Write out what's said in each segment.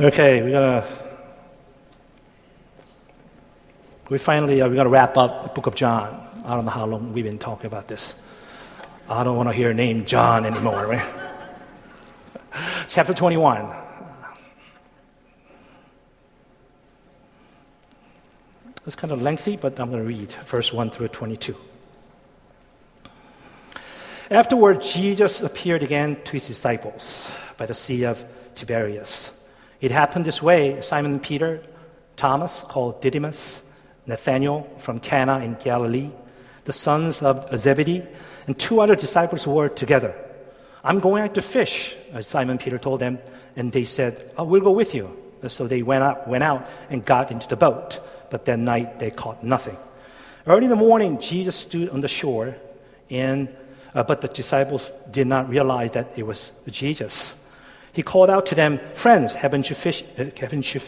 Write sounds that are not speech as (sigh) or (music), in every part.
Okay, we're gonna. We finally uh, we're gonna wrap up the book of John. I don't know how long we've been talking about this. I don't want to hear name John anymore, right? (laughs) Chapter 21. It's kind of lengthy, but I'm going to read verse 1 through 22. Afterward, Jesus appeared again to his disciples by the Sea of Tiberias. It happened this way Simon Peter, Thomas, called Didymus, Nathanael from Cana in Galilee, the sons of Zebedee, and two other disciples were together. I'm going out to fish, Simon Peter told them, and they said, oh, We'll go with you. So they went out, went out and got into the boat, but that night they caught nothing. Early in the morning, Jesus stood on the shore, and, uh, but the disciples did not realize that it was Jesus. He called out to them, Friends, haven't you, fish, uh, haven't you,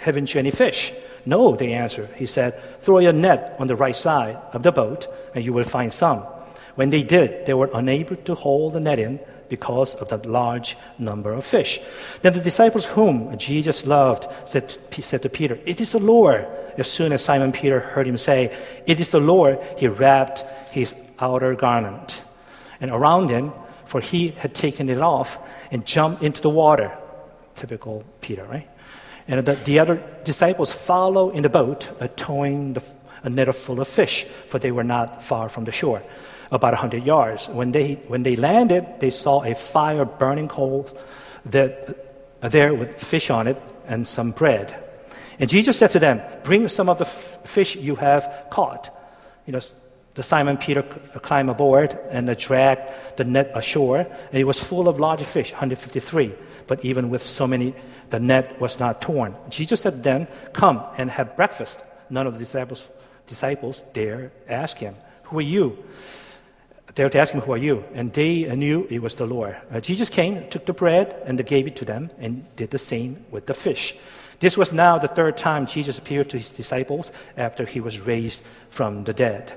haven't you any fish? No, they answered. He said, Throw your net on the right side of the boat, and you will find some. When they did, they were unable to hold the net in because of the large number of fish. Then the disciples whom Jesus loved said, said to Peter, It is the Lord. As soon as Simon Peter heard him say, It is the Lord, he wrapped his outer garment and around him for he had taken it off and jumped into the water. Typical Peter, right? And the, the other disciples follow in the boat, uh, towing the, a net full of fish, for they were not far from the shore, about a hundred yards. When they, when they landed, they saw a fire burning coal that, uh, there with fish on it and some bread. And Jesus said to them, Bring some of the f- fish you have caught. You know, the Simon Peter climbed aboard and dragged the net ashore, and it was full of large fish, 153. But even with so many, the net was not torn. Jesus said to them, Come and have breakfast. None of the disciples, disciples ask him, Who are you? They were him, Who are you? And they knew it was the Lord. Uh, Jesus came, took the bread, and gave it to them, and did the same with the fish. This was now the third time Jesus appeared to his disciples after he was raised from the dead.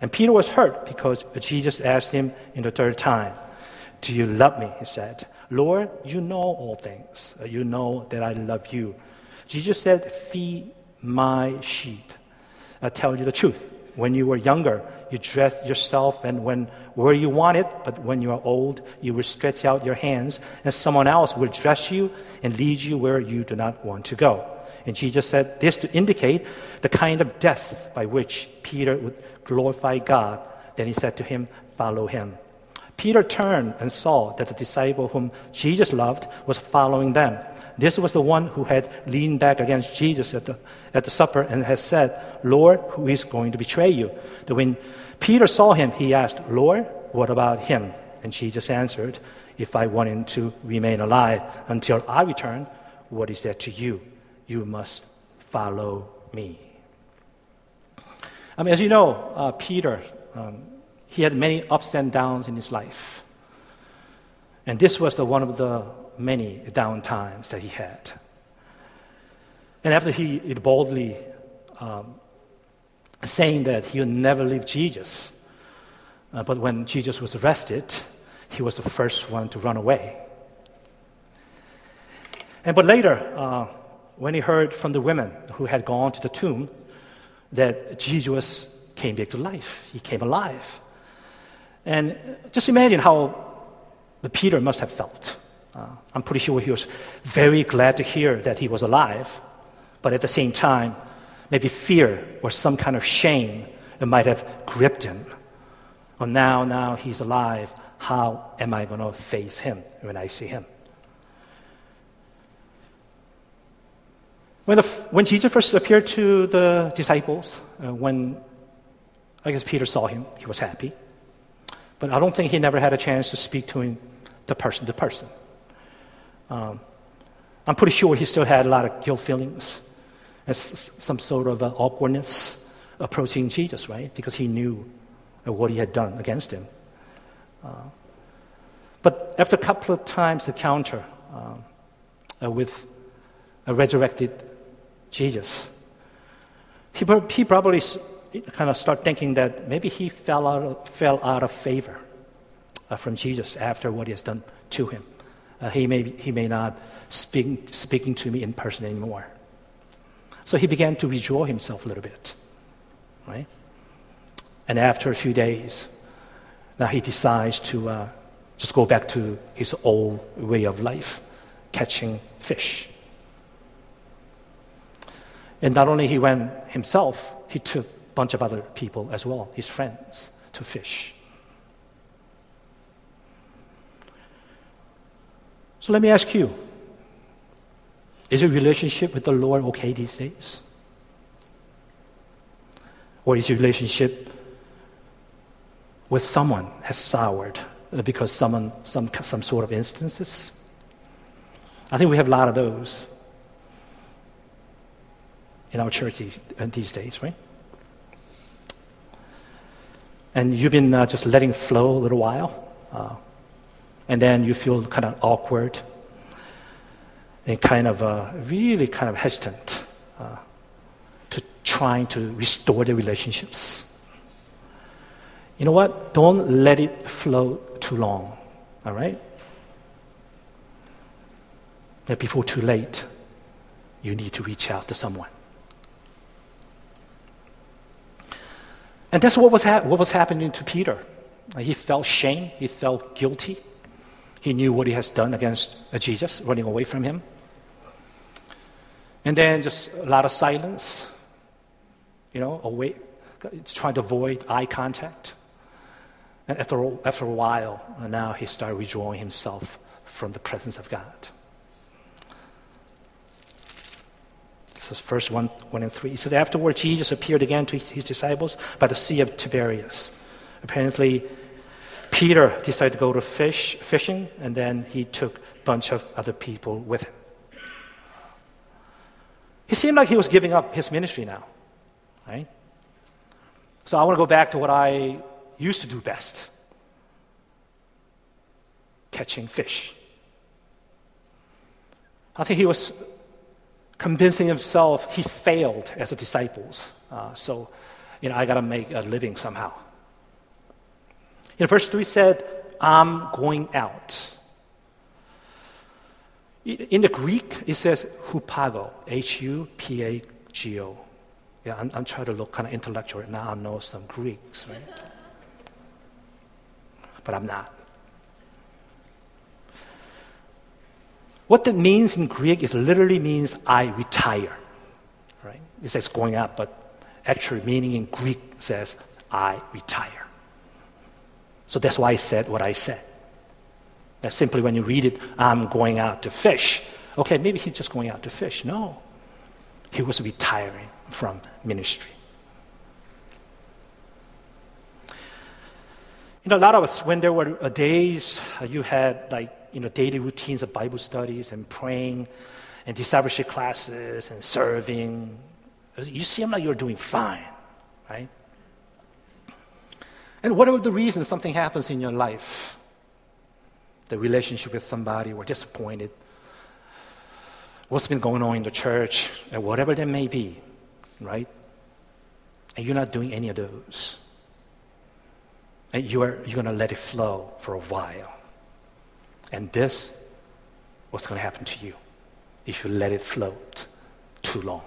And Peter was hurt because Jesus asked him in the third time, Do you love me? He said, Lord, you know all things. You know that I love you. Jesus said, Feed my sheep. I tell you the truth. When you were younger, you dressed yourself and when where you wanted, but when you are old, you will stretch out your hands, and someone else will dress you and lead you where you do not want to go. And Jesus said this to indicate the kind of death by which Peter would glorify God. Then he said to him, Follow him. Peter turned and saw that the disciple whom Jesus loved was following them. This was the one who had leaned back against Jesus at the, at the supper and had said, Lord, who is going to betray you? Then when Peter saw him, he asked, Lord, what about him? And Jesus answered, If I want him to remain alive until I return, what is that to you? You must follow me. I mean, as you know, uh, Peter, um, he had many ups and downs in his life. And this was the one of the many down times that he had. And after he boldly um, saying that he would never leave Jesus, uh, but when Jesus was arrested, he was the first one to run away. And but later, uh, when he heard from the women who had gone to the tomb, that Jesus came back to life. He came alive. And just imagine how Peter must have felt. Uh, I'm pretty sure he was very glad to hear that he was alive, but at the same time, maybe fear or some kind of shame it might have gripped him. Well, now, now he's alive. How am I going to face him when I see him? When, the, when Jesus first appeared to the disciples, uh, when I guess Peter saw him, he was happy. But I don't think he never had a chance to speak to him, the person to person. Um, I'm pretty sure he still had a lot of guilt feelings. as some sort of uh, awkwardness approaching Jesus, right? Because he knew what he had done against him. Uh, but after a couple of times encounter uh, uh, with a resurrected Jesus, he, he probably kind of start thinking that maybe he fell out of, fell out of favor uh, from Jesus after what he has done to him. Uh, he, may, he may not speak speaking to me in person anymore. So he began to withdraw himself a little bit, right? And after a few days, now he decides to uh, just go back to his old way of life, catching fish. And not only he went himself, he took a bunch of other people as well, his friends, to fish. So let me ask you is your relationship with the Lord okay these days? Or is your relationship with someone has soured because someone, some, some sort of instances? I think we have a lot of those in our church these, uh, these days, right? And you've been uh, just letting flow a little while, uh, and then you feel kind of awkward and kind of uh, really kind of hesitant uh, to trying to restore the relationships. You know what? Don't let it flow too long, all right? Before too late, you need to reach out to someone. And that's what was, ha- what was happening to Peter. He felt shame, he felt guilty. He knew what he has done against uh, Jesus, running away from him. And then just a lot of silence, you know, away, trying to avoid eye contact. And after, after a while, uh, now he started withdrawing himself from the presence of God. Is verse 1, 1 and 3. He says, Afterward, Jesus appeared again to his disciples by the Sea of Tiberias. Apparently, Peter decided to go to fish, fishing, and then he took a bunch of other people with him. He seemed like he was giving up his ministry now, right? So I want to go back to what I used to do best catching fish. I think he was convincing himself he failed as a disciples. Uh, so, you know, I got to make a living somehow. In verse 3 said, I'm going out. In the Greek, it says hupago, H U P A G O. Yeah, I'm, I'm trying to look kind of intellectual now. I know some Greeks, right? But I'm not. What that means in Greek is literally means I retire. Right? It says going out, but actually meaning in Greek says I retire. So that's why I said what I said. That simply when you read it, I'm going out to fish. Okay, maybe he's just going out to fish. No. He was retiring from ministry. You know, a lot of us, when there were days uh, you had like, you know, daily routines of Bible studies and praying and discipleship classes and serving, you seem like you're doing fine, right? And whatever the reason something happens in your life, the relationship with somebody, or disappointed, what's been going on in the church, and whatever there may be, right? And you're not doing any of those. And you're, you're going to let it flow for a while. And this, what's going to happen to you if you let it float too long?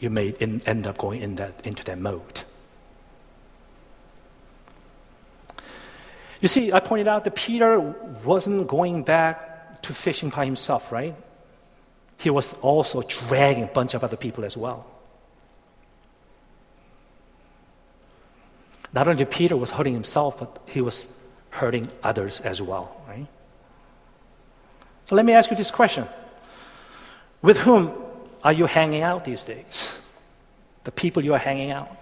You may in, end up going in that, into that mode. You see, I pointed out that Peter wasn't going back to fishing by himself, right? He was also dragging a bunch of other people as well. Not only Peter was hurting himself, but he was hurting others as well, right? So let me ask you this question With whom are you hanging out these days? The people you are hanging out?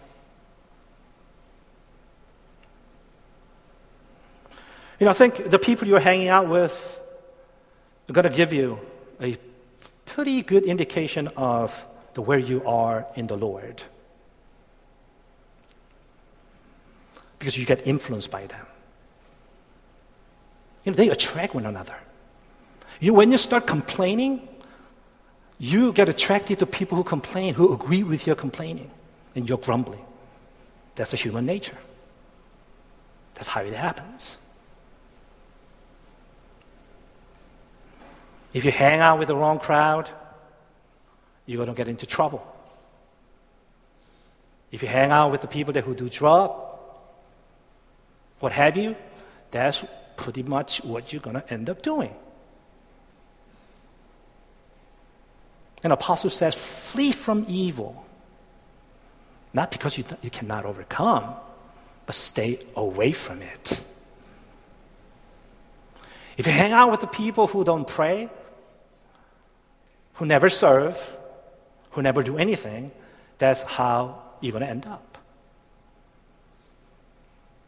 You know, I think the people you're hanging out with are going to give you a pretty good indication of the where you are in the Lord. Because you get influenced by them. You know, they attract one another. You, when you start complaining, you get attracted to people who complain, who agree with your complaining and your grumbling. That's the human nature. That's how it happens. If you hang out with the wrong crowd, you're going to get into trouble. If you hang out with the people that who do drug, what have you, that's pretty much what you're going to end up doing. An apostle says, flee from evil. Not because you, you cannot overcome, but stay away from it. If you hang out with the people who don't pray, who never serve, who never do anything, that's how you're going to end up.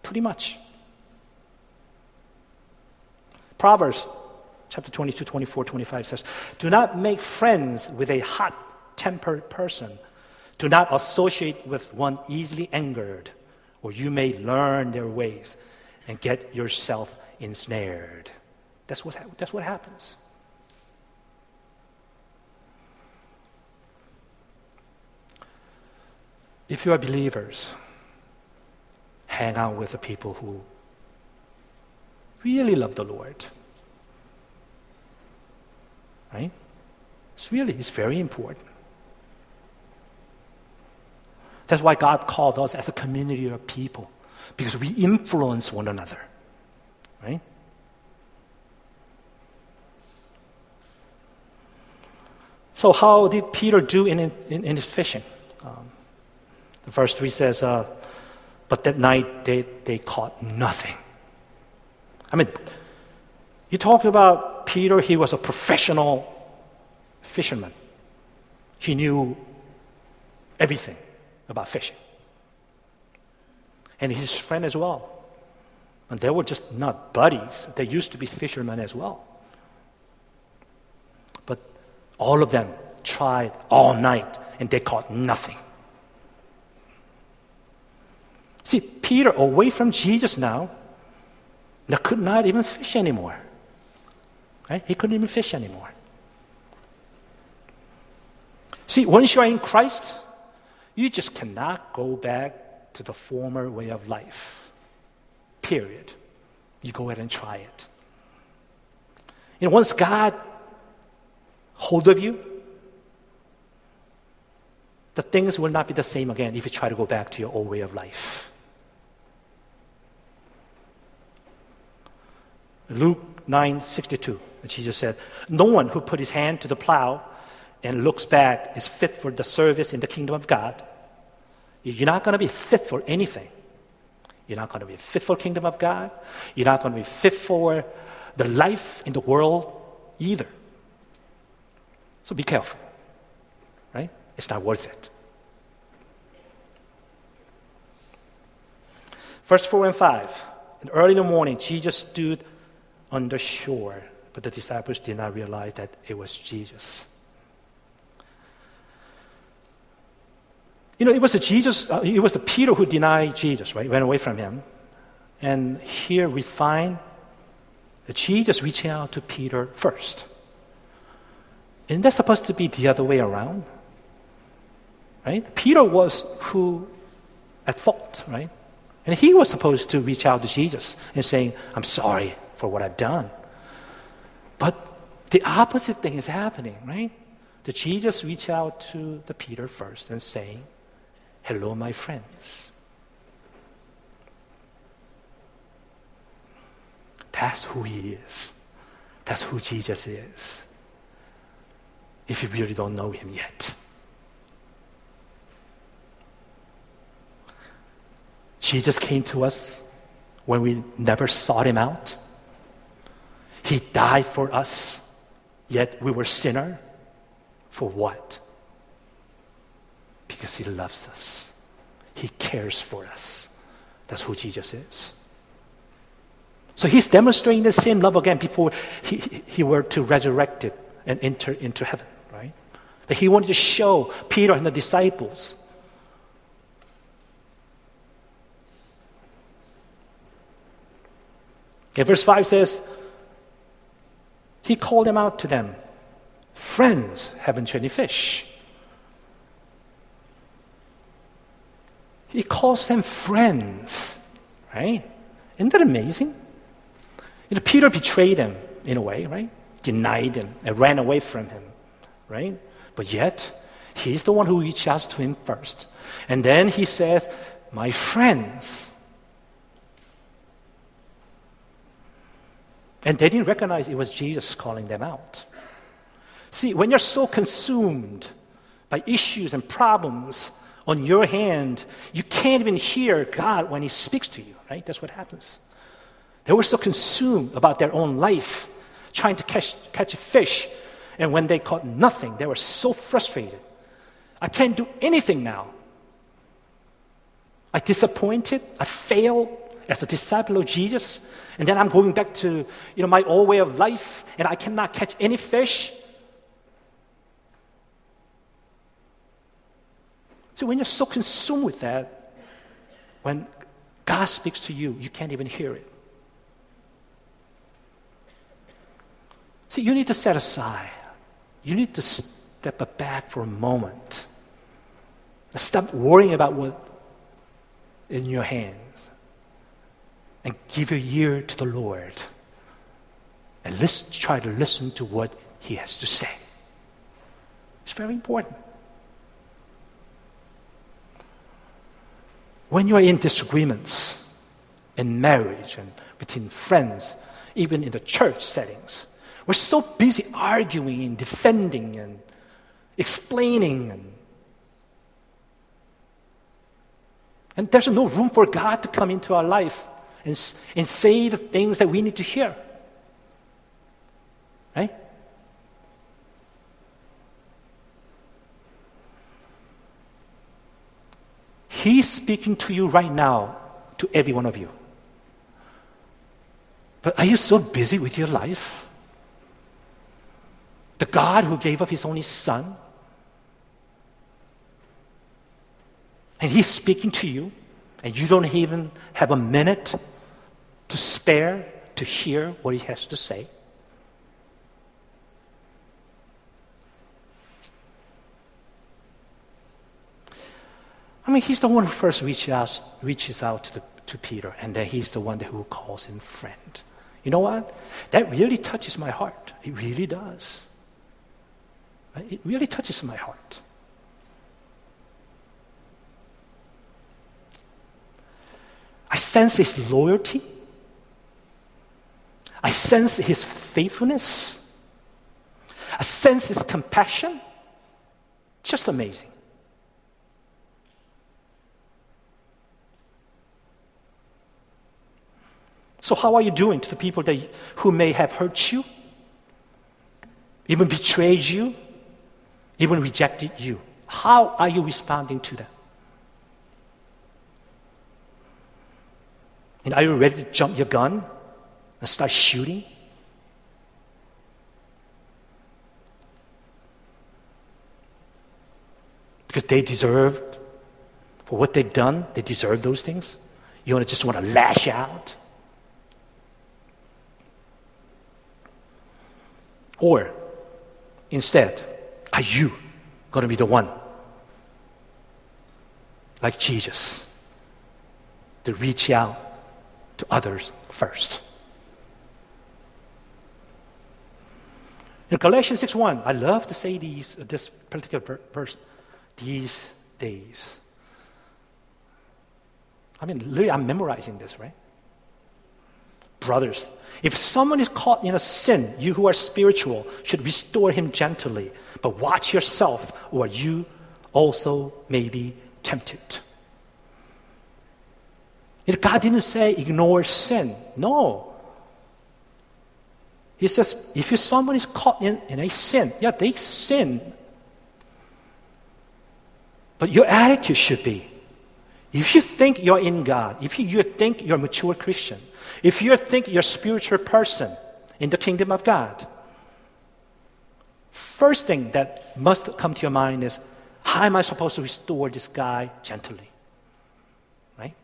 Pretty much. Proverbs chapter 22, 24, 25 says, Do not make friends with a hot tempered person. Do not associate with one easily angered or you may learn their ways and get yourself ensnared. That's what, that's what happens. If you are believers, hang out with the people who really love the Lord. Right? It's really, it's very important. That's why God called us as a community of people, because we influence one another. Right? So, how did Peter do in, in, in his fishing? Um, the verse 3 says, uh, But that night they, they caught nothing. I mean, you talk about Peter, he was a professional fisherman. He knew everything about fishing. And his friend as well. And they were just not buddies, they used to be fishermen as well. But all of them tried all night and they caught nothing. See, Peter, away from Jesus now, now could not even fish anymore. Right? He couldn't even fish anymore. See, once you are in Christ, you just cannot go back to the former way of life. Period. You go ahead and try it. You know, once God hold of you, the things will not be the same again if you try to go back to your old way of life. Luke 9:62, And Jesus said, "No one who put his hand to the plow and looks back is fit for the service in the kingdom of God." You're not going to be fit for anything. You're not going to be fit for kingdom of God. You're not going to be fit for the life in the world either. So be careful, right? It's not worth it. Verse 4 and 5. And early in the morning, Jesus stood on the shore, but the disciples did not realize that it was Jesus. You know, it was the Jesus, uh, it was the Peter who denied Jesus, right? Went away from him. And here we find Jesus reaching out to Peter first. Isn't that supposed to be the other way around? Right? Peter was who at fault, right? And he was supposed to reach out to Jesus and saying, I'm sorry for what I've done. But the opposite thing is happening, right? The Jesus reach out to the Peter first and saying, Hello, my friends. That's who He is. That's who Jesus is. If you really don't know Him yet. Jesus came to us when we never sought Him out. He died for us, yet we were sinner. For what? Because He loves us, He cares for us. That's who Jesus is. So He's demonstrating the same love again before He, he were to resurrect it and enter into heaven, right? that he wanted to show Peter and the disciples. Okay, verse 5 says, He called them out to them, Friends, haven't you any fish? He calls them friends, right? Isn't that amazing? You know, Peter betrayed him in a way, right? Denied him and ran away from him, right? But yet, he's the one who reached out to him first. And then he says, My friends. And they didn't recognize it was Jesus calling them out. See, when you're so consumed by issues and problems on your hand, you can't even hear God when He speaks to you, right? That's what happens. They were so consumed about their own life, trying to catch, catch a fish, and when they caught nothing, they were so frustrated. I can't do anything now. I disappointed, I failed as a disciple of Jesus, and then I'm going back to you know, my old way of life, and I cannot catch any fish. So when you're so consumed with that, when God speaks to you, you can't even hear it. See, you need to set aside. You need to step back for a moment. Stop worrying about what in your hands and give your ear to the Lord and listen, try to listen to what He has to say. It's very important. When you are in disagreements in marriage and between friends, even in the church settings, we're so busy arguing and defending and explaining and and there's no room for God to come into our life and, and say the things that we need to hear. Right? He's speaking to you right now, to every one of you. But are you so busy with your life? The God who gave up his only son, and he's speaking to you, and you don't even have a minute to spare to hear what he has to say. I mean, he's the one who first reaches out, reaches out to, the, to Peter, and then he's the one who calls him friend. You know what? That really touches my heart. It really does. It really touches my heart. I sense his loyalty. I sense his faithfulness. I sense his compassion. Just amazing. So, how are you doing to the people that, who may have hurt you, even betrayed you, even rejected you? How are you responding to them? And are you ready to jump your gun and start shooting? Because they deserved, for what they've done, they deserve those things. You want to just want to lash out. Or instead, are you going to be the one, like Jesus, to reach out to others first? In Galatians 6.1, I love to say these, uh, this particular verse, these days. I mean, literally, I'm memorizing this, right? Brothers, if someone is caught in a sin, you who are spiritual should restore him gently. But watch yourself, or you also may be tempted. God didn't say ignore sin. No. He says if someone is caught in, in a sin, yeah, they sin. But your attitude should be if you think you're in God, if you think you're a mature Christian, if you think you're a spiritual person in the kingdom of God, first thing that must come to your mind is how am I supposed to restore this guy gently? Right?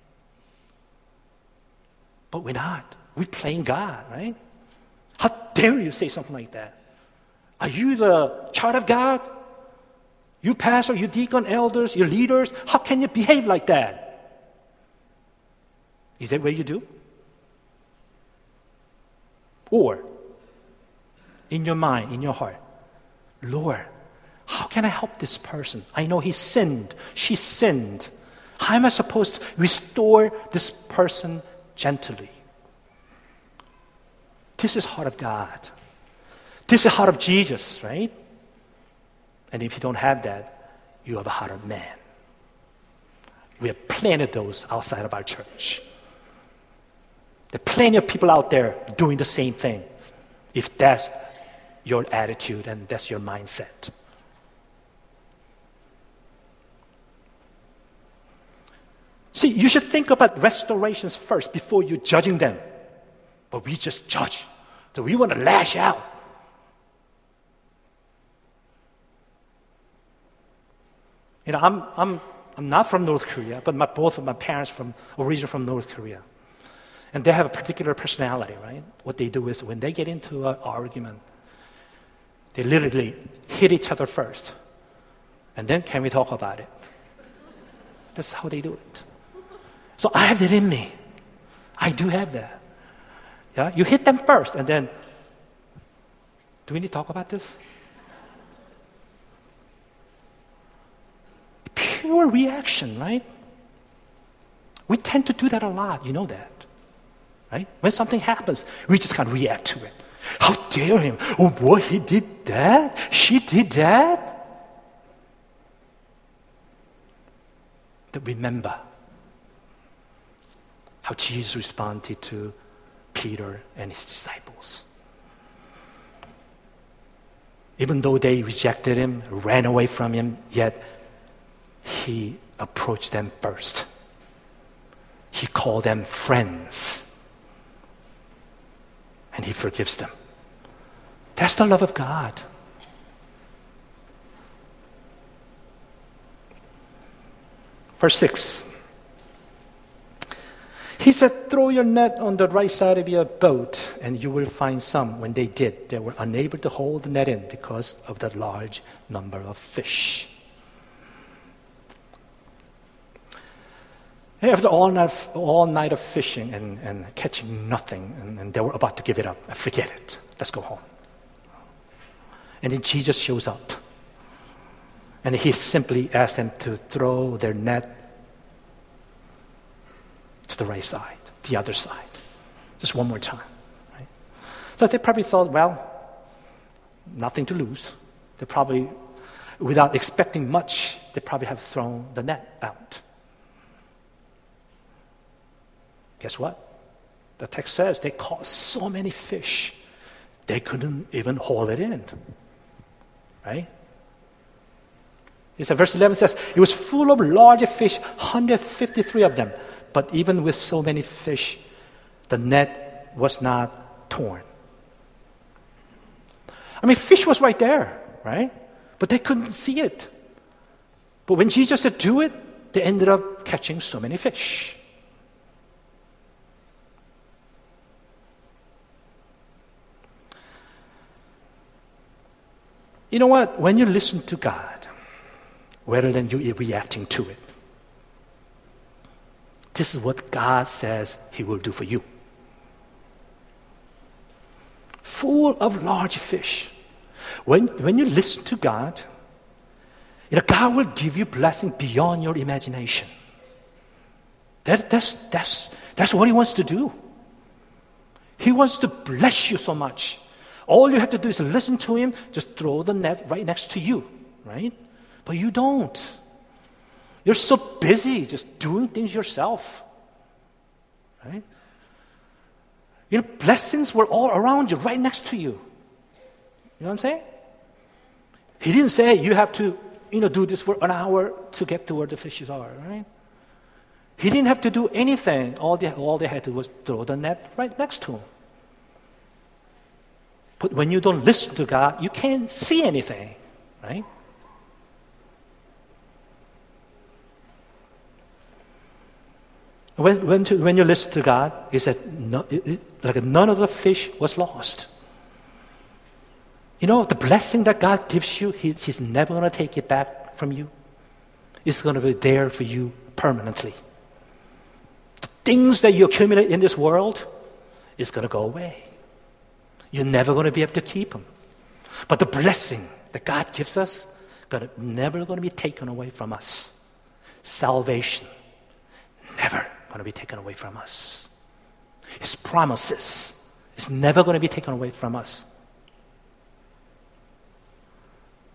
But we're not. We're playing God, right? How dare you say something like that? Are you the child of God? You pastor, you deacon, elders, your leaders, how can you behave like that? Is that what you do? Or, in your mind, in your heart, Lord, how can I help this person? I know he sinned, she sinned. How am I supposed to restore this person gently? This is heart of God. This is heart of Jesus, right? And if you don't have that, you have a heart of man. We have plenty of those outside of our church. There are plenty of people out there doing the same thing. If that's your attitude and that's your mindset. See, you should think about restorations first before you judging them. But we just judge. So we want to lash out. You know, I'm, I'm, I'm not from North Korea, but my, both of my parents from originally from North Korea. And they have a particular personality, right? What they do is when they get into an argument, they literally hit each other first. And then can we talk about it? That's how they do it. So I have that in me. I do have that. Yeah? You hit them first, and then, do we need to talk about this? Pure reaction, right? We tend to do that a lot. You know that. Right? When something happens, we just can't react to it. How dare him? Oh boy, he did that? She did that? That remember how Jesus responded to Peter and his disciples. Even though they rejected him, ran away from him, yet he approached them first. He called them friends and He forgives them. That's the love of God. Verse 6. He said, Throw your net on the right side of your boat, and you will find some. When they did, they were unable to hold the net in because of the large number of fish. After all night, all night of fishing and, and catching nothing, and, and they were about to give it up, forget it, let's go home. And then Jesus shows up. And he simply asked them to throw their net to the right side, the other side. Just one more time. Right? So they probably thought, well, nothing to lose. They probably, without expecting much, they probably have thrown the net out. Guess what? The text says they caught so many fish, they couldn't even haul it in. Right? It's verse 11 says, It was full of large fish, 153 of them. But even with so many fish, the net was not torn. I mean, fish was right there, right? But they couldn't see it. But when Jesus said, Do it, they ended up catching so many fish. You know what? When you listen to God, rather than you reacting to it, this is what God says He will do for you. Full of large fish. When, when you listen to God, you know, God will give you blessing beyond your imagination. That, that's, that's, that's what He wants to do. He wants to bless you so much all you have to do is listen to him, just throw the net right next to you, right? But you don't. You're so busy just doing things yourself, right? You know, blessings were all around you, right next to you. You know what I'm saying? He didn't say you have to, you know, do this for an hour to get to where the fishes are, right? He didn't have to do anything. All they, all they had to do was throw the net right next to him. But when you don't listen to God, you can't see anything, right? When, when, to, when you listen to God, he said, no, it, it, like none of the fish was lost. You know, the blessing that God gives you, he, He's never going to take it back from you. It's going to be there for you permanently. The things that you accumulate in this world is going to go away. You're never going to be able to keep them. But the blessing that God gives us, gonna, never going to be taken away from us. Salvation, never going to be taken away from us. His promises is never going to be taken away from us.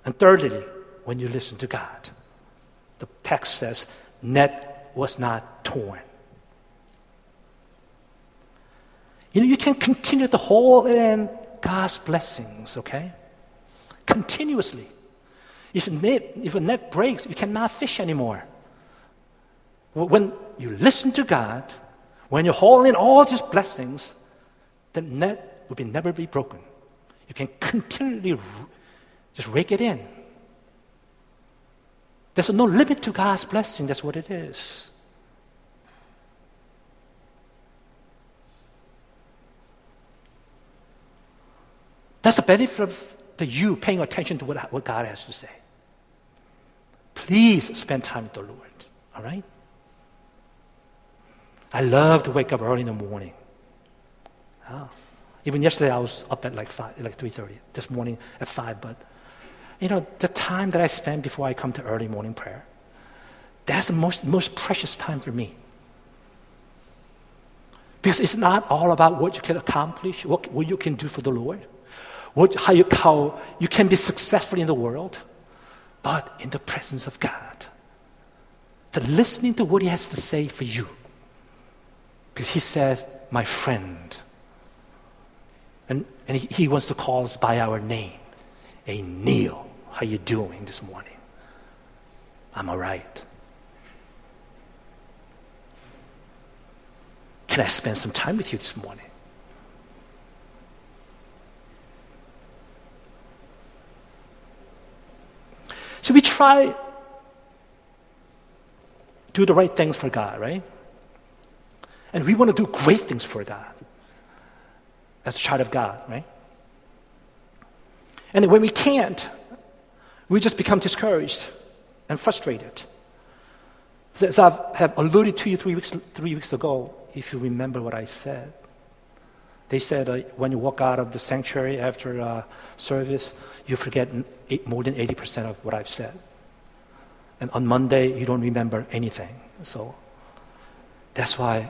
And thirdly, when you listen to God, the text says, net was not torn. You know, you can continue to hold in God's blessings, okay? Continuously. If a net, if a net breaks, you cannot fish anymore. When you listen to God, when you hold in all these blessings, the net will be never be broken. You can continually just rake it in. There's no limit to God's blessing. That's what it is. That's the benefit of the you paying attention to what, what God has to say. Please spend time with the Lord. All right? I love to wake up early in the morning. Oh. Even yesterday, I was up at like five, like three thirty. This morning at five, but you know, the time that I spend before I come to early morning prayer, that's the most, most precious time for me. Because it's not all about what you can accomplish, what, what you can do for the Lord, what, how, you, how you can be successful in the world, but in the presence of God. The listening to what He has to say for you. Because He says, My friend. And, and he, he wants to call us by our name, a Neil. How you doing this morning? I'm all right. Can I spend some time with you this morning? So we try do the right things for God, right? And we want to do great things for God as a child of God, right? And when we can't, we just become discouraged and frustrated. As I have alluded to you three weeks, three weeks ago, if you remember what I said, they said uh, when you walk out of the sanctuary after uh, service, you forget eight, more than 80% of what I've said. And on Monday, you don't remember anything. So that's why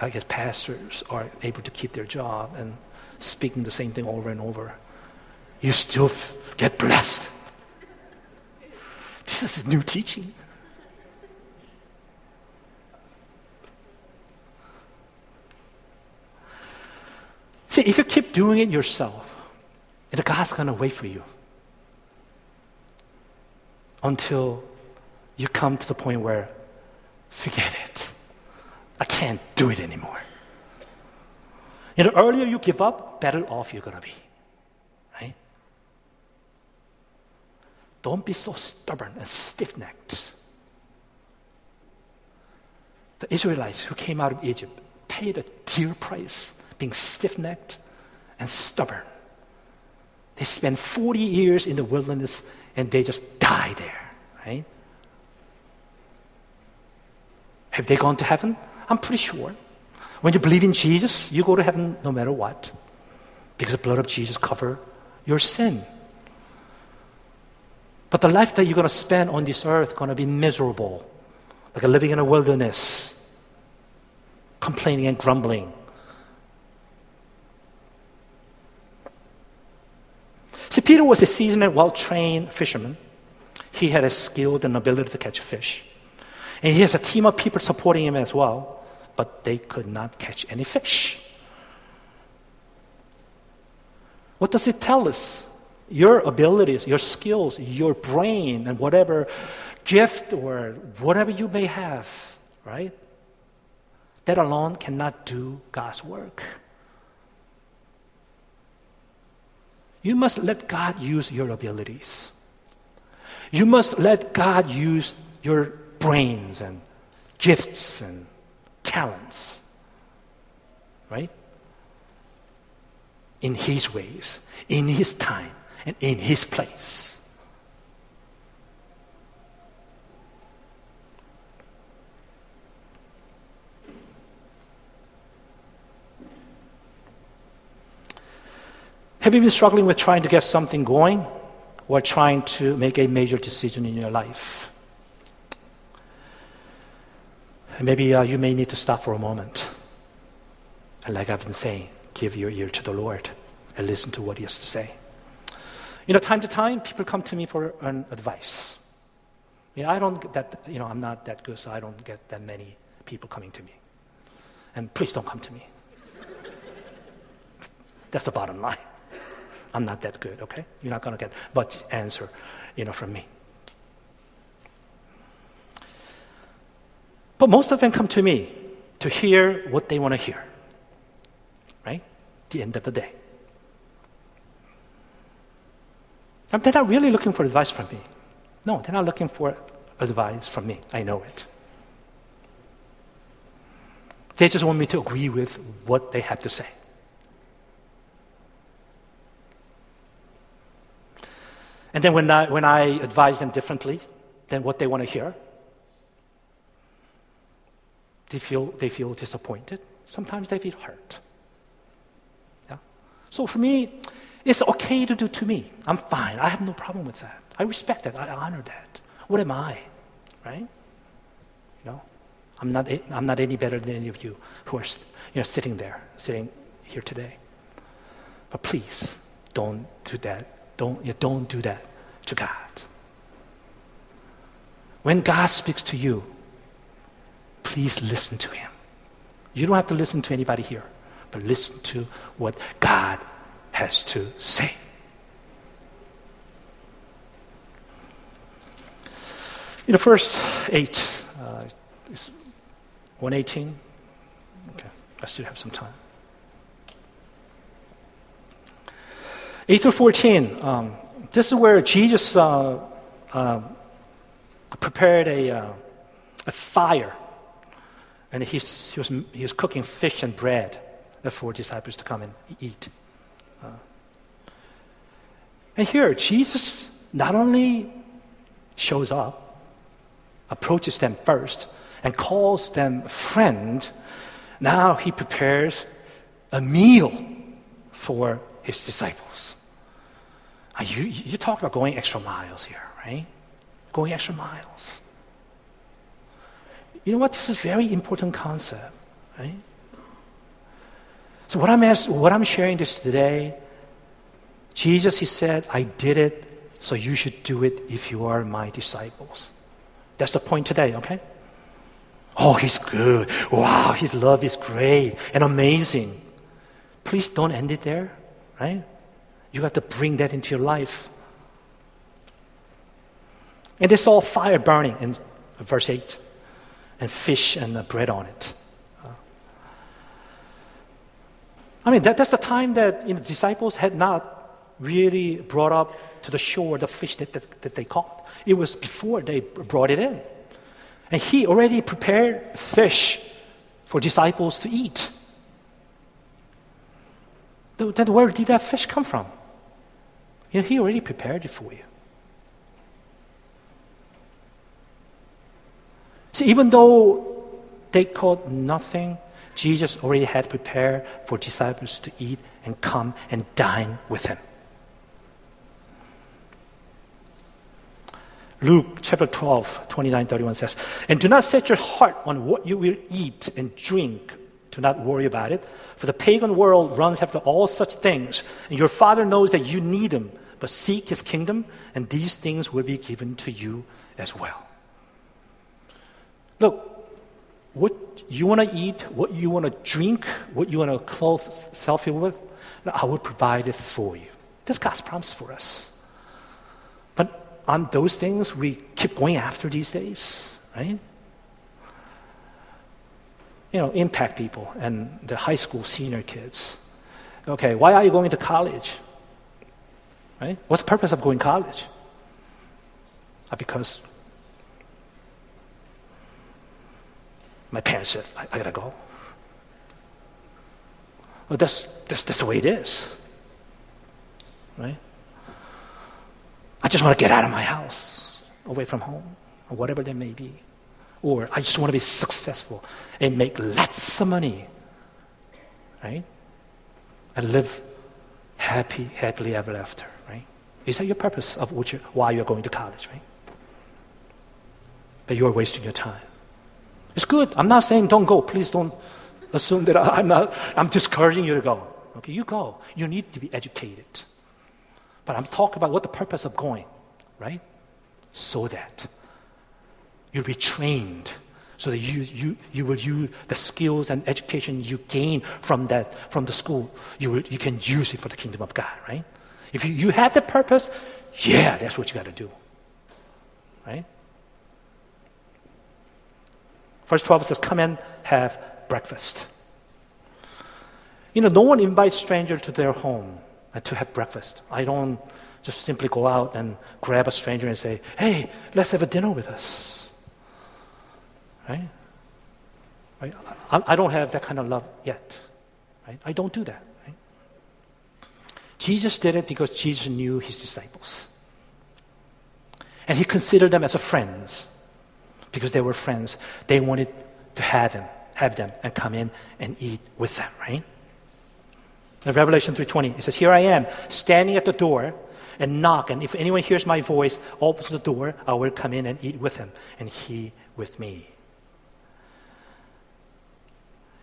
I, guess pastors are able to keep their job and speaking the same thing over and over. You still f- get blessed. This is new teaching. See, if you keep doing it yourself, God's going to wait for you until you come to the point where, forget it. I can't do it anymore. You know, earlier you give up, better off you're going to be. Right? Don't be so stubborn and stiff necked. The Israelites who came out of Egypt paid a dear price being stiff necked and stubborn. They spent 40 years in the wilderness and they just died there, right? Have they gone to heaven? I'm pretty sure. When you believe in Jesus, you go to heaven no matter what. Because the blood of Jesus cover your sin. But the life that you're going to spend on this earth is going to be miserable, like a living in a wilderness, complaining and grumbling. See, Peter was a seasoned well trained fisherman. He had a skill and ability to catch fish. And he has a team of people supporting him as well, but they could not catch any fish. What does it tell us? your abilities, your skills, your brain, and whatever gift or whatever you may have, right? That alone cannot do God's work. You must let God use your abilities. You must let God use your brains and gifts and talents. Right? In His ways, in His time, and in His place. Have you been struggling with trying to get something going or trying to make a major decision in your life? And maybe uh, you may need to stop for a moment. And like I've been saying, give your ear to the Lord and listen to what He has to say. You know, time to time, people come to me for an advice. I don't get that, you know, I'm not that good, so I don't get that many people coming to me. And please don't come to me. That's the bottom line. I'm not that good, okay? You're not going to get much answer, you know, from me. But most of them come to me to hear what they want to hear. Right? The end of the day. And they're not really looking for advice from me. No, they're not looking for advice from me. I know it. They just want me to agree with what they have to say. And then when I, when I advise them differently than what they want to hear, they feel, they feel disappointed. Sometimes they feel hurt. Yeah? So for me, it's okay to do to me. I'm fine. I have no problem with that. I respect that. I honor that. What am I? Right? You know, I'm not, I'm not any better than any of you who are you know, sitting there, sitting here today. But please, don't do that don't, you don't do that to God. When God speaks to you, please listen to Him. You don't have to listen to anybody here, but listen to what God has to say. In the first eight, uh, 118. Okay, I still have some time. 8 through 14, um, this is where Jesus uh, uh, prepared a, uh, a fire. And he's, he, was, he was cooking fish and bread for disciples to come and eat. Uh, and here, Jesus not only shows up, approaches them first, and calls them friend, now he prepares a meal for his disciples. You, you talk about going extra miles here, right? Going extra miles. You know what? This is a very important concept, right? So what I'm what I'm sharing this today, Jesus, he said, I did it, so you should do it if you are my disciples. That's the point today, okay? Oh, he's good. Wow, his love is great and amazing. Please don't end it there, right? You have to bring that into your life. And they saw fire burning in verse 8, and fish and bread on it. I mean, that, that's the time that you know, disciples had not really brought up to the shore the fish that, that, that they caught. It was before they brought it in. And he already prepared fish for disciples to eat. Then where did that fish come from? You know, He already prepared it for you. Even though they caught nothing, Jesus already had prepared for disciples to eat and come and dine with him. Luke chapter 12, 29, 31 says, And do not set your heart on what you will eat and drink do not worry about it, for the pagan world runs after all such things, and your Father knows that you need them. But seek His kingdom, and these things will be given to you as well. Look, what you want to eat, what you want to drink, what you want to clothe self with, I will provide it for you. That's God's promise for us. But on those things, we keep going after these days, right? you know, impact people and the high school senior kids. Okay, why are you going to college? Right? What's the purpose of going to college? Because my parents said, I, I gotta go. Well, that's, that's, that's the way it is. Right? I just want to get out of my house, away from home, or whatever that may be. Or I just want to be successful and make lots of money. Right? And live happy, happily ever after. Right? Is that your purpose of which, why you're going to college, right? But you're wasting your time. It's good. I'm not saying don't go. Please don't assume that I'm not, I'm discouraging you to go. Okay, you go. You need to be educated. But I'm talking about what the purpose of going, right? So that you'll be trained so that you, you, you will use the skills and education you gain from that from the school you, will, you can use it for the kingdom of god right if you, you have the purpose yeah that's what you got to do right verse 12 says come and have breakfast you know no one invites strangers to their home uh, to have breakfast i don't just simply go out and grab a stranger and say hey let's have a dinner with us Right? right? I, I don't have that kind of love yet. Right? I don't do that. Jesus did it because Jesus knew his disciples. And he considered them as friends because they were friends. They wanted to have them, have them and come in and eat with them, right? In Revelation 3:20, it says, Here I am, standing at the door and knock, and if anyone hears my voice, opens the door, I will come in and eat with him, and he with me.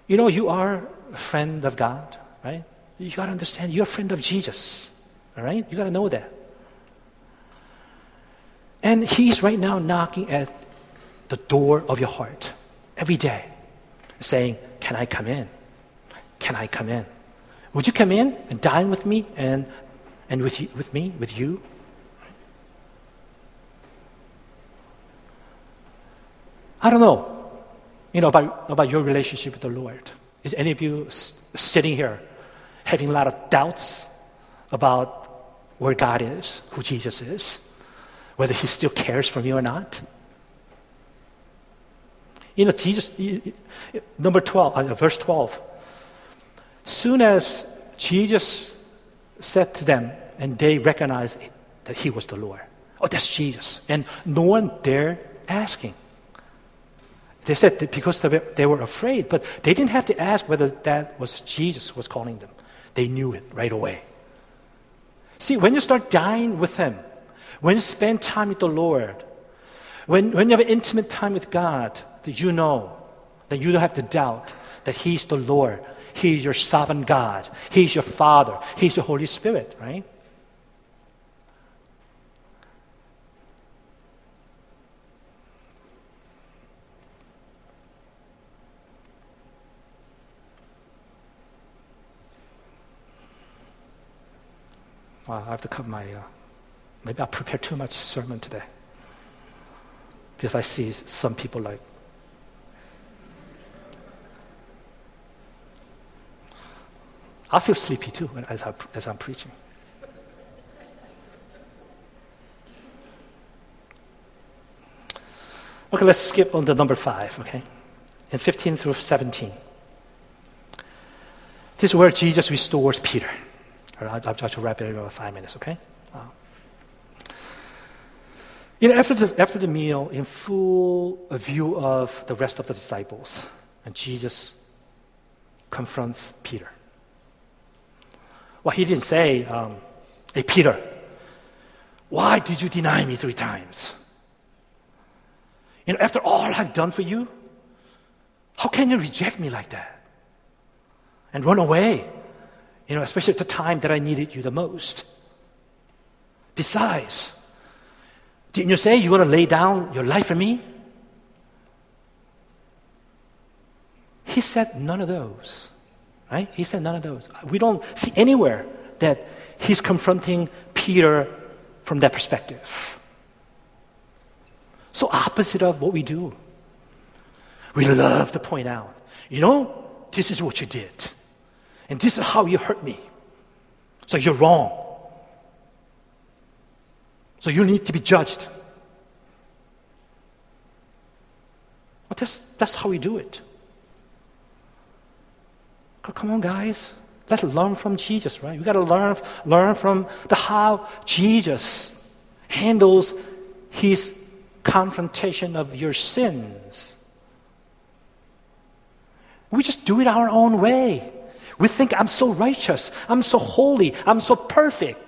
You know, you are a friend of God, right? You got to understand you're a friend of Jesus, all right? You got to know that. And He's right now knocking at the door of your heart every day, saying, Can I come in? Can I come in? Would you come in and dine with me and, and with, you, with me, with you? I don't know you know, about, about your relationship with the Lord. Is any of you s- sitting here having a lot of doubts about where God is, who Jesus is, whether He still cares for me or not? You know, Jesus, number 12, uh, verse 12. Soon as Jesus said to them, and they recognized that He was the Lord. Oh, that's Jesus. And no one dared asking. They said because they were afraid, but they didn't have to ask whether that was Jesus was calling them. They knew it right away. See, when you start dying with Him, when you spend time with the Lord, when, when you have intimate time with God, that you know that you don't have to doubt that He's the Lord, He's your sovereign God, He's your Father, He's your Holy Spirit, right? Well, I have to cut my, uh, maybe I prepared too much sermon today. Because I see some people like, I feel sleepy too as, I, as I'm preaching. Okay, let's skip on to number five, okay? In 15 through 17. This is where Jesus restores Peter. I'll, try to wrap it in about five minutes, okay? Uh, you know, after the, after the meal, in full view of the rest of the disciples, and Jesus confronts Peter. Well, he didn't say, um, Hey, Peter, why did you deny me three times? You know, after all I've done for you, how can you reject me like that? And run away you know, especially at the time that I needed you the most. Besides, didn't you say you're going to lay down your life for me? He said none of those, right? He said none of those. We don't see anywhere that he's confronting Peter from that perspective. So, opposite of what we do. We love to point out, you know, this is what you did. And this is how you hurt me. So you're wrong. So you need to be judged. But that's, that's how we do it. Come on, guys. Let's learn from Jesus, right? We got to learn, learn from the how Jesus handles his confrontation of your sins. We just do it our own way. We think I'm so righteous, I'm so holy, I'm so perfect.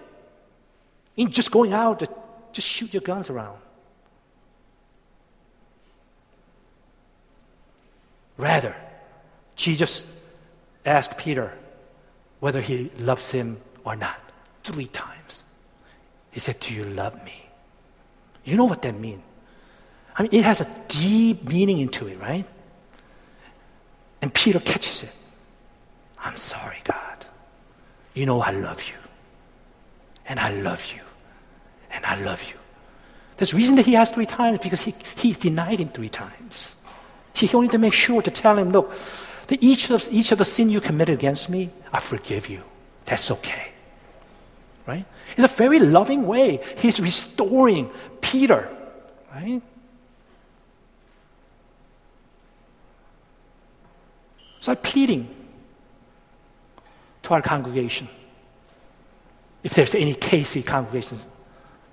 In just going out to just shoot your guns around. Rather, Jesus asked Peter whether he loves him or not three times. He said, Do you love me? You know what that means. I mean, it has a deep meaning into it, right? And Peter catches it. I'm sorry, God. You know I love you. And I love you. And I love you. There's reason that he asked three times because he, he denied him three times. He wanted to make sure to tell him, look, the, each, of, each of the sin you committed against me, I forgive you. That's okay. Right? It's a very loving way. He's restoring Peter. Right? So I'm pleading to our congregation, if there's any KC congregations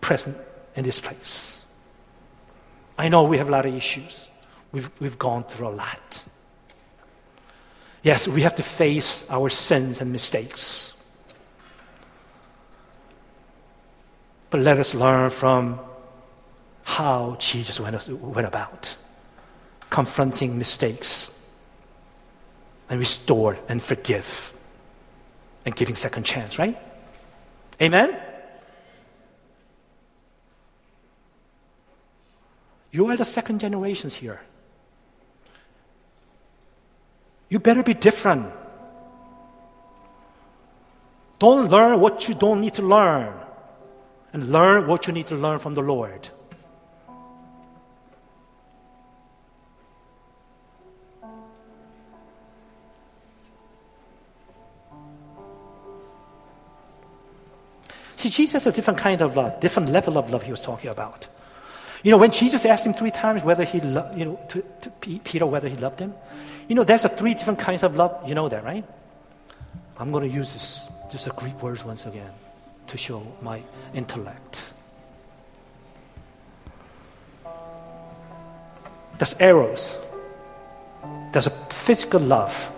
present in this place. I know we have a lot of issues. We've, we've gone through a lot. Yes, we have to face our sins and mistakes. But let us learn from how Jesus went, went about confronting mistakes and restore and forgive and giving second chance, right? Amen? You are the second generations here. You better be different. Don't learn what you don't need to learn, and learn what you need to learn from the Lord. See, Jesus has a different kind of love, different level of love he was talking about. You know, when Jesus asked him three times whether he, lo- you know, to, to Peter whether he loved him, you know, there's a three different kinds of love. You know that, right? I'm going to use this, just uh, a Greek words once again to show my intellect. There's eros. There's a physical love.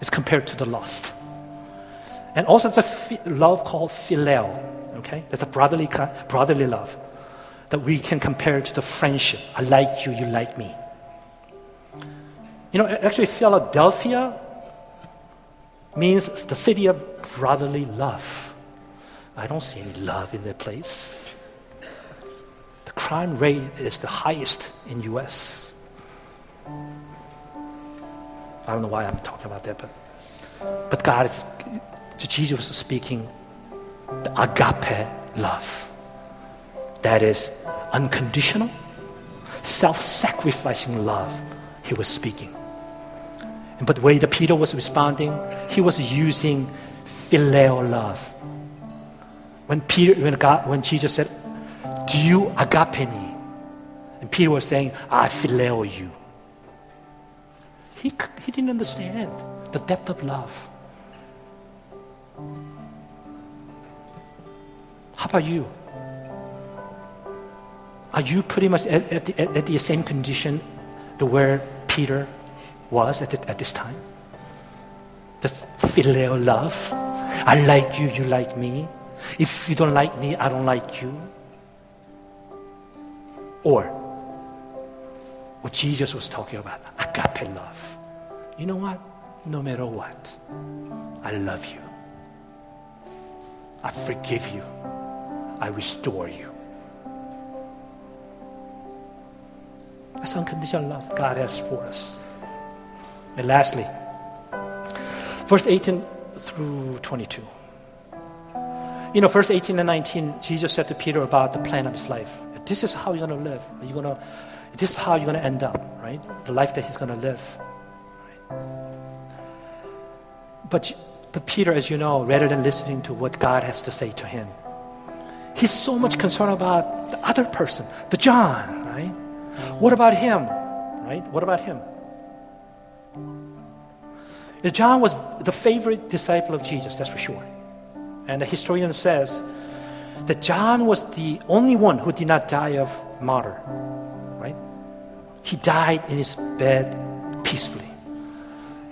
It's compared to the lust. And also there's a love called phileo. Okay? That's a brotherly, brotherly love that we can compare to the friendship. I like you, you like me. You know, actually, Philadelphia means the city of brotherly love. I don't see any love in that place. The crime rate is the highest in U.S. I don't know why I'm talking about that, but but God is Jesus was speaking the agape love. That is unconditional, self-sacrificing love. He was speaking. But the way that Peter was responding, he was using phileo love. When Peter, when God, when Jesus said, "Do you agape me?" and Peter was saying, "I phileo you." He he didn't understand the depth of love. How about you? Are you pretty much at, at, the, at the same condition the where Peter was at, at this time? Just filial love. I like you, you like me. If you don't like me, I don't like you. Or what Jesus was talking about, agape love. You know what? No matter what, I love you. I forgive you. I restore you. That's unconditional love God has for us. And lastly, verse 18 through 22. You know, verse 18 and 19, Jesus said to Peter about the plan of his life. This is how you're going to live. You going to, this is how you're going to end up, right? The life that he's going to live. But, but Peter, as you know, rather than listening to what God has to say to him, He's so much concerned about the other person, the John, right? What about him, right? What about him? John was the favorite disciple of Jesus, that's for sure. And the historian says that John was the only one who did not die of martyr, right? He died in his bed peacefully.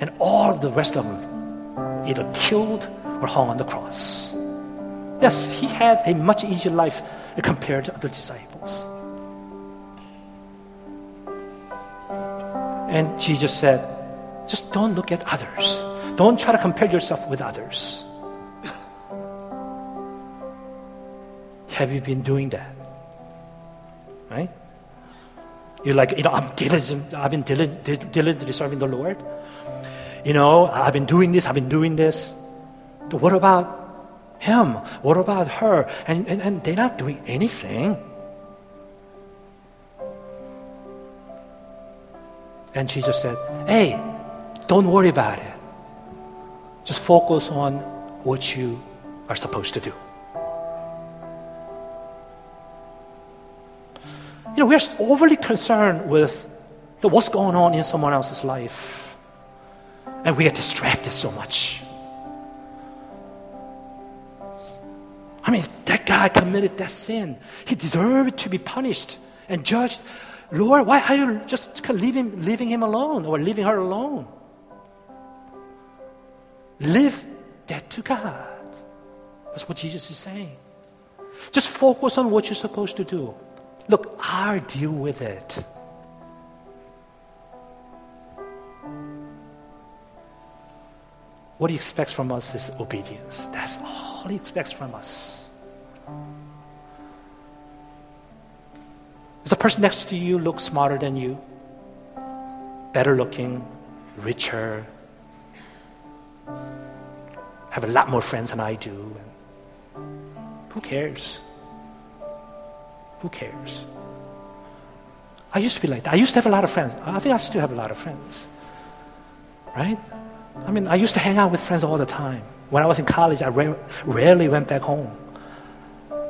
And all the rest of them either killed or hung on the cross. Yes, he had a much easier life compared to other disciples. And Jesus said, just don't look at others. Don't try to compare yourself with others. Have you been doing that? Right? You're like, you know, I'm diligent, I've been diligently serving the Lord. You know, I've been doing this, I've been doing this. But what about him? What about her? And, and, and they're not doing anything. And she just said, Hey, don't worry about it. Just focus on what you are supposed to do. You know, we're overly concerned with the, what's going on in someone else's life. And we get distracted so much. I mean, that guy committed that sin. He deserved to be punished and judged. Lord, why are you just leaving, leaving him alone or leaving her alone? Live dead to God. That's what Jesus is saying. Just focus on what you're supposed to do. Look, I'll deal with it. What he expects from us is obedience. That's all he expects from us. Does the person next to you look smarter than you? Better looking, richer, have a lot more friends than I do. Who cares? Who cares? I used to be like that. I used to have a lot of friends. I think I still have a lot of friends. Right? I mean, I used to hang out with friends all the time. When I was in college, I ra- rarely went back home.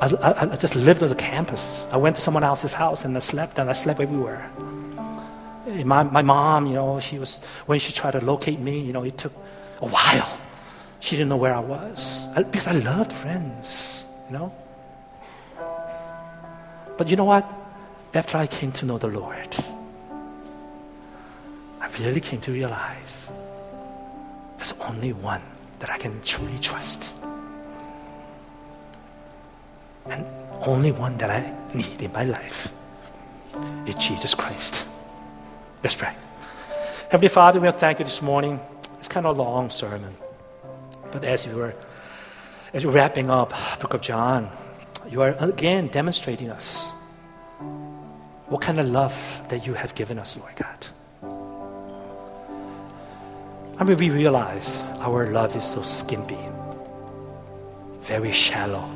I, I, I, just lived on the campus. I went to someone else's house and I slept, and I slept everywhere. My, my mom, you know, she was, when she tried to locate me, you know, it took a while. She didn't know where I was I, because I loved friends, you know. But you know what? After I came to know the Lord, I really came to realize there's only one that I can truly trust. And only one that I need in my life is Jesus Christ. Let's pray. Heavenly Father, we thank you this morning. It's kind of a long sermon. But as you were as you're wrapping up Book of John, you are again demonstrating us what kind of love that you have given us, Lord God. I mean, we realize our love is so skimpy, very shallow.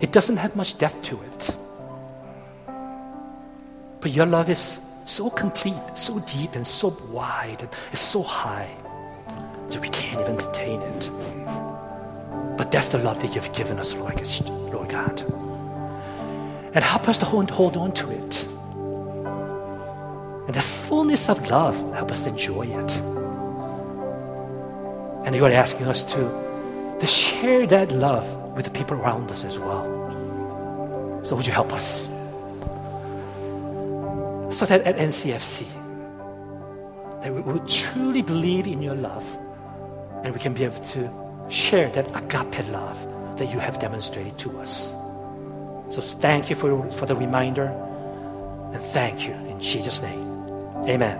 It doesn't have much depth to it. But your love is so complete, so deep, and so wide, and it's so high that we can't even contain it. But that's the love that you've given us, Lord, Lord God. And help us to hold, hold on to it. And the fullness of love, help us to enjoy it. And you're asking us to, to share that love with the people around us as well. So would you help us? So that at NCFC, that we would truly believe in your love and we can be able to share that agape love that you have demonstrated to us. So thank you for, for the reminder and thank you in Jesus' name. Amen.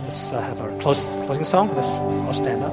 Let's uh, have our close, closing song. Let's all stand up.